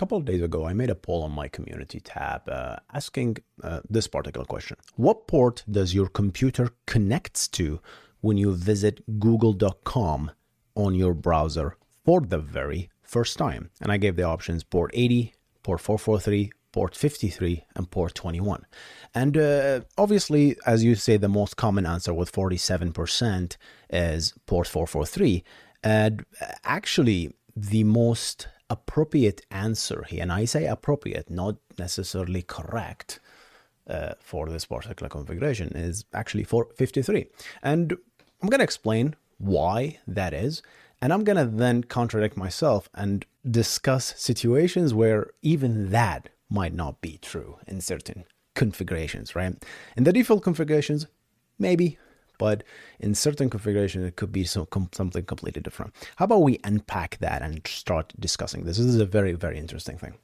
Couple of days ago, I made a poll on my community tab uh, asking uh, this particular question. What port does your computer connects to when you visit google.com on your browser for the very first time. And I gave the options port 80, port 443, port 53, and port 21. And uh, obviously, as you say, the most common answer with 47% is port 443. And actually, the most appropriate answer here, and I say appropriate, not necessarily correct. Uh, for this particular configuration is actually 453 and i'm going to explain why that is and I'm going to then contradict myself and discuss situations where even that might not be true in certain configurations, right? In the default configurations, maybe, but in certain configurations, it could be some, something completely different. How about we unpack that and start discussing this? This is a very, very interesting thing.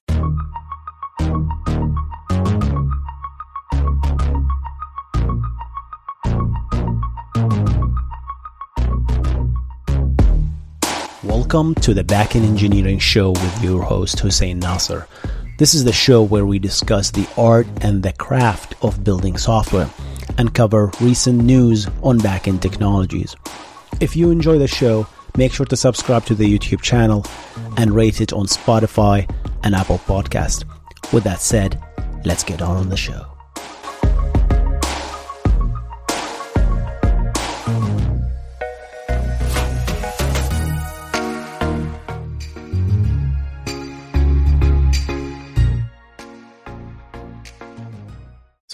Welcome to the Backend Engineering Show with your host, Hussein Nasser. This is the show where we discuss the art and the craft of building software and cover recent news on backend technologies. If you enjoy the show, make sure to subscribe to the YouTube channel and rate it on Spotify and Apple Podcast. With that said, let's get on the show.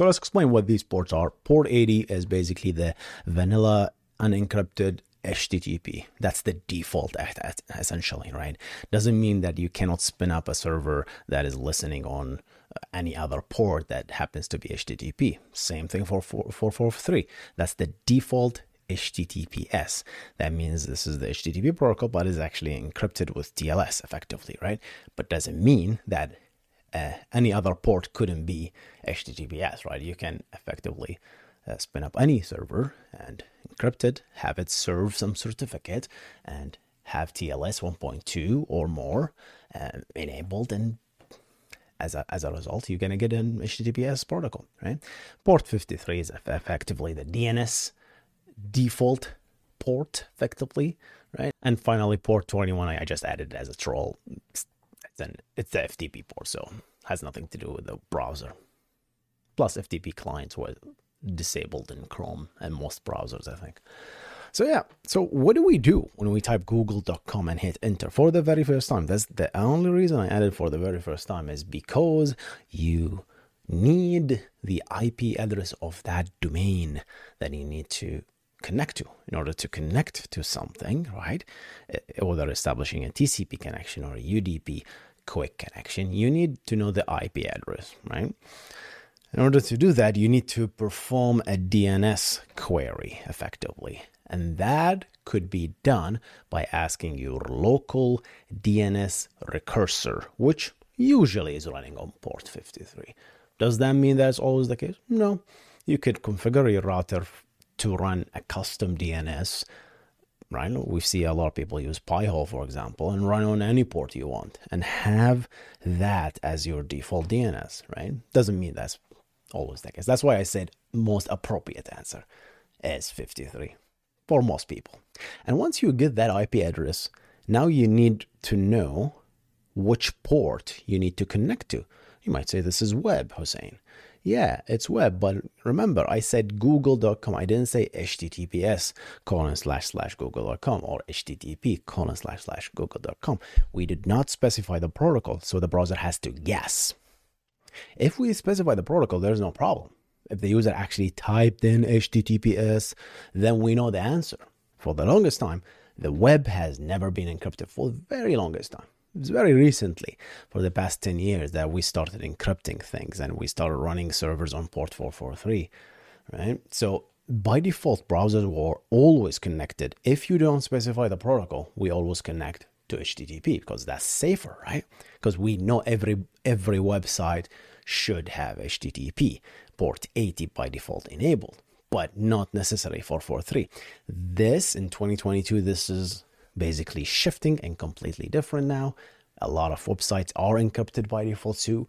So let's explain what these ports are. Port 80 is basically the vanilla unencrypted HTTP. That's the default essentially, right? Doesn't mean that you cannot spin up a server that is listening on uh, any other port that happens to be HTTP. Same thing for 443. That's the default HTTPS. That means this is the HTTP protocol, but is actually encrypted with TLS effectively, right? But doesn't mean that uh, any other port couldn't be HTTPS, right? You can effectively uh, spin up any server and encrypt it, have it serve some certificate, and have TLS 1.2 or more uh, enabled. And as a, as a result, you're going to get an HTTPS protocol, right? Port 53 is effectively the DNS default port, effectively, right? And finally, port 21, I just added as a troll. It's, an, it's the FTP port, so has nothing to do with the browser. Plus, FTP clients were disabled in Chrome and most browsers, I think. So yeah, so what do we do when we type google.com and hit enter for the very first time? That's the only reason I added for the very first time is because you need the IP address of that domain that you need to connect to in order to connect to something, right? Uh, whether establishing a TCP connection or a UDP QUIC connection, you need to know the IP address, right? In order to do that, you need to perform a DNS query effectively. And that could be done by asking your local DNS recursor, which usually is running on port 53. Does that mean that's always the case? No. You could configure your router to run a custom DNS right? We see a lot of people use Pi-hole, for example, and run on any port you want and have that as your default DNS, right? Doesn't mean that's always the case. That's why I said most appropriate answer is 53 for most people. And once you get that IP address, now you need to know which port you need to connect to. You might say this is web, Hussein. Yeah, it's web, but remember, I said google.com. I didn't say https colon slash slash google.com or http colon slash slash google.com. We did not specify the protocol, so the browser has to guess. If we specify the protocol, there's no problem. If the user actually typed in HTTPS, then we know the answer. For the longest time, the web has never been encrypted for the very longest time. It's very recently, for the past 10 years, that we started encrypting things and we started running servers on port 443, right? So by default, browsers were always connected. If you don't specify the protocol, we always connect to HTTP because that's safer, right? Because we know every every website should have HTTP port 80 by default enabled, but not necessary for 443. This in 2022, this is basically shifting and completely different now. A lot of websites are encrypted by default too.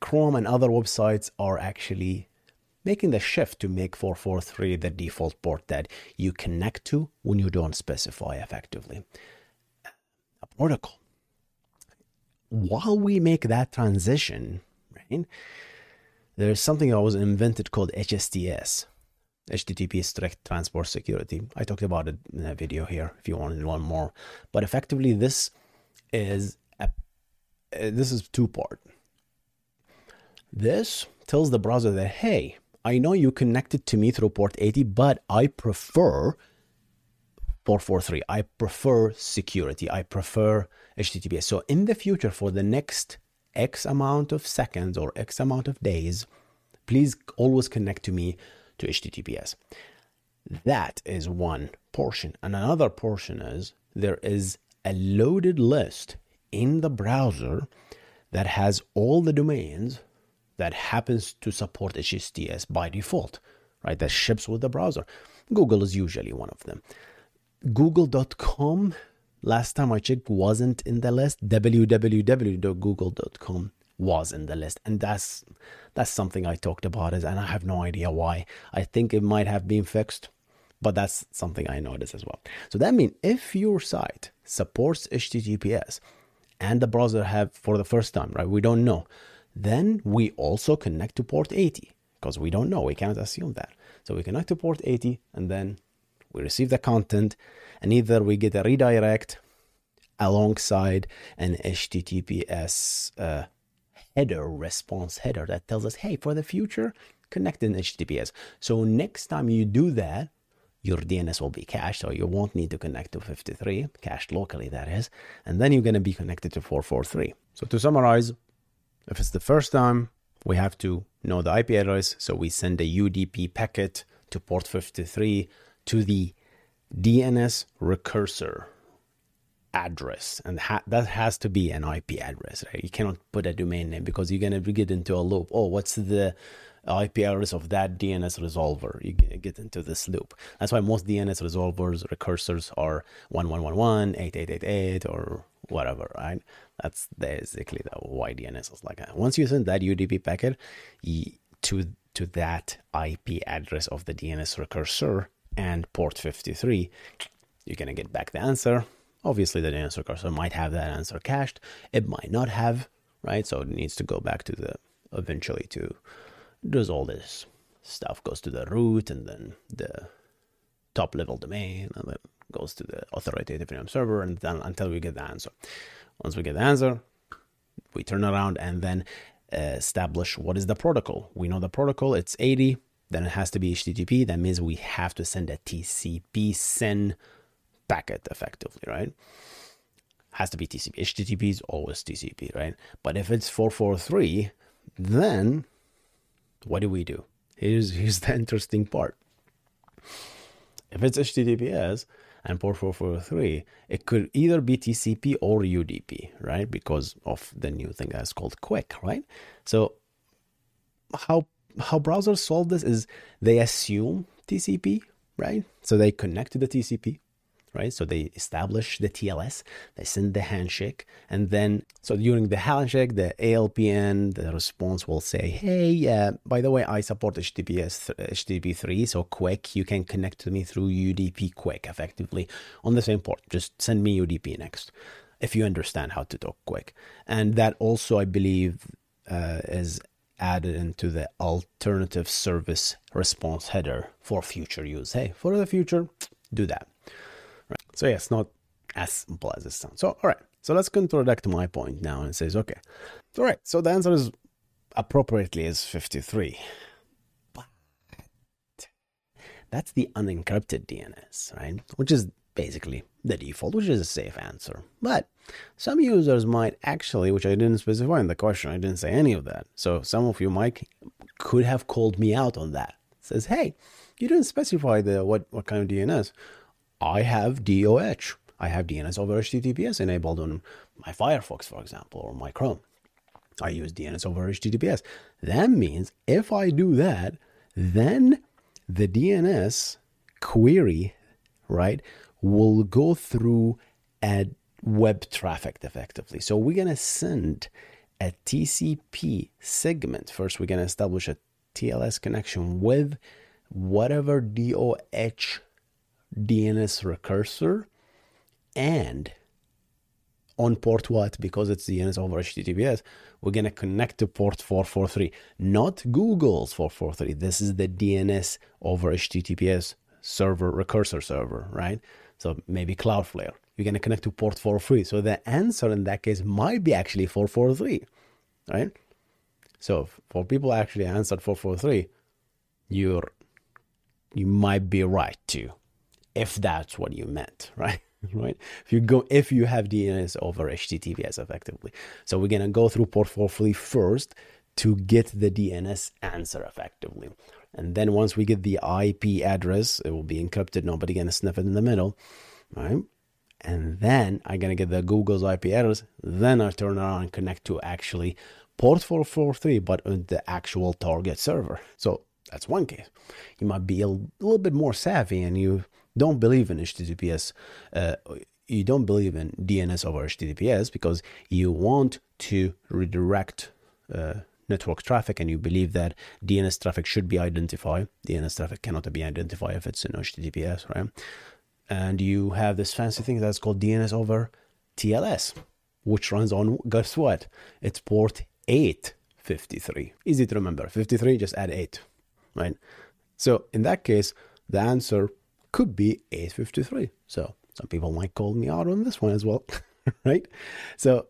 Chrome and other websites are actually making the shift to make 443 the default port that you connect to when you don't specify effectively a protocol. While we make that transition, right, there's something that was invented called HSTS, HTTP Strict Transport Security. I talked about it in a video here if you want to learn more. But effectively, this is a, uh, this is two part. This tells the browser that hey, I know you connected to me through port 80, but I prefer 443. I prefer security. I prefer HTTPS. So in the future, for the next X amount of seconds or X amount of days, please always connect to me to HTTPS. That is one portion. And another portion is there is a loaded list in the browser that has all the domains that happens to support HTTPS by default, right? That ships with the browser. Google is usually one of them. Google.com, last time I checked, wasn't in the list. www.google.com was in the list. And that's that's something i talked about is and i have no idea why. I think it might have been fixed but that's something i noticed as well. So that means if your site supports https and the browser have for the first time right we don't know then we also connect to port 80 because we don't know. We cannot assume that. So we connect to port 80 and then we receive the content and either we get a redirect alongside an https uh, header, response header that tells us, hey, for the future, connect in HTTPS. So next time you do that, your DNS will be cached, so you won't need to connect to 53, cached locally, that is, and then you're going to be connected to 443. So to summarize, if it's the first time, we have to know the IP address, so we send a UDP packet to port 53 to the DNS recursor address and ha- that has to be an ip address right? You cannot put a domain name because you're going to get into a loop. Oh what's the ip address of that dns resolver? You get into this loop. That's why most dns resolvers recursors are 1111 8888 or whatever right? That's basically the why dns is like that. once you send that udp packet to to that ip address of the dns recursor and port 53 you're going to get back the answer Obviously, the DNS cursor might have that answer cached. It might not have, right? So it needs to go back to the eventually to does all this stuff goes to the root and then the top level domain and then goes to the authoritative name server and then until we get the answer. Once we get the answer, we turn around and then uh, establish what is the protocol. We know the protocol, it's 80, then it has to be HTTP. That means we have to send a TCP SYN packet effectively, right? Has to be TCP. HTTP is always TCP, right? But if it's 443, then what do we do? Here's here's the interesting part. If it's HTTPS and port 443, it could either be TCP or UDP, right? Because of the new thing that's called QUIC, right? So how how browsers solve this is they assume TCP, right? So they connect to the TCP right? So they establish the TLS, they send the handshake, and then so during the handshake, the ALPN, the response will say, "Hey, uh, by the way, I support HTTPS HTTP3, so QUIC, you can connect to me through UDP QUIC, effectively on the same port. Just send me UDP next." If you understand how to talk QUIC, and that also, I believe, uh, is added into the alternative service response header for future use. Hey, for the future, do that. So yeah, it's not as simple as it sounds. So all right. So let's contradict my point now and says, okay, all right. So the answer is appropriately is 53. But that's the unencrypted DNS, right? Which is basically the default, which is a safe answer. But some users might actually, which I didn't specify in the question, I didn't say any of that. So some of you might could have called me out on that. Says, hey, you didn't specify the what, what kind of DNS. I have DOH. I have DNS over HTTPS enabled on my Firefox, for example, or my Chrome. I use DNS over HTTPS. That means if I do that, then the DNS query, right, will go through a web traffic effectively. So we're going to send a TCP segment. First, we're going to establish a TLS connection with whatever DOH DNS recursor and on port what because it's DNS over HTTPS we're going to connect to port 443 not Google's 443 this is the DNS over HTTPS server recursor server right? So maybe Cloudflare. You're going to connect to port 443 so the answer in that case might be actually 443 right? So for people actually answered 443 you're you might be right too if that's what you meant, right? right? If you go, if you have DNS over HTTPS effectively, so we're gonna go through port 443 first to get the DNS answer effectively, and then once we get the IP address, it will be encrypted. Nobody gonna sniff it in the middle, right? And then I'm gonna get the Google's IP address. Then I turn around and connect to actually port 443, but on the actual target server. So that's one case. You might be a little bit more savvy and you don't believe in HTTPS. Uh, you don't believe in DNS over HTTPS because you want to redirect uh, network traffic and you believe that DNS traffic should be identified. DNS traffic cannot be identified if it's in HTTPS, right? And you have this fancy thing that's called DNS over TLS, which runs on, guess what? It's port 853. Easy to remember. 53, just add 8, right? So in that case, the answer could be 853. So some people might call me out on this one as well, right? So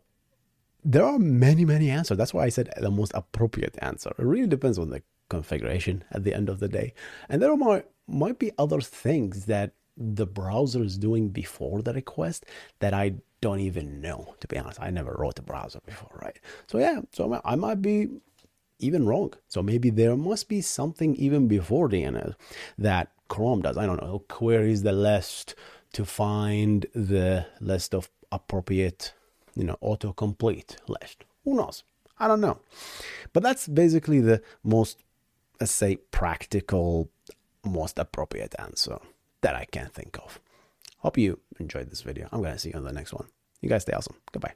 there are many, many answers. That's why I said the most appropriate answer. It really depends on the configuration at the end of the day. And there might, might be other things that the browser is doing before the request that I don't even know, to be honest. I never wrote a browser before, right? So yeah, so I might be even wrong. So maybe there must be something even before DNS that Chrome does. I don't know. Queries the list to find the list of appropriate, you know, autocomplete list. Who knows? I don't know. But that's basically the most, let's say, practical, most appropriate answer that I can think of. Hope you enjoyed this video. I'm going to see you on the next one. You guys stay awesome. Goodbye.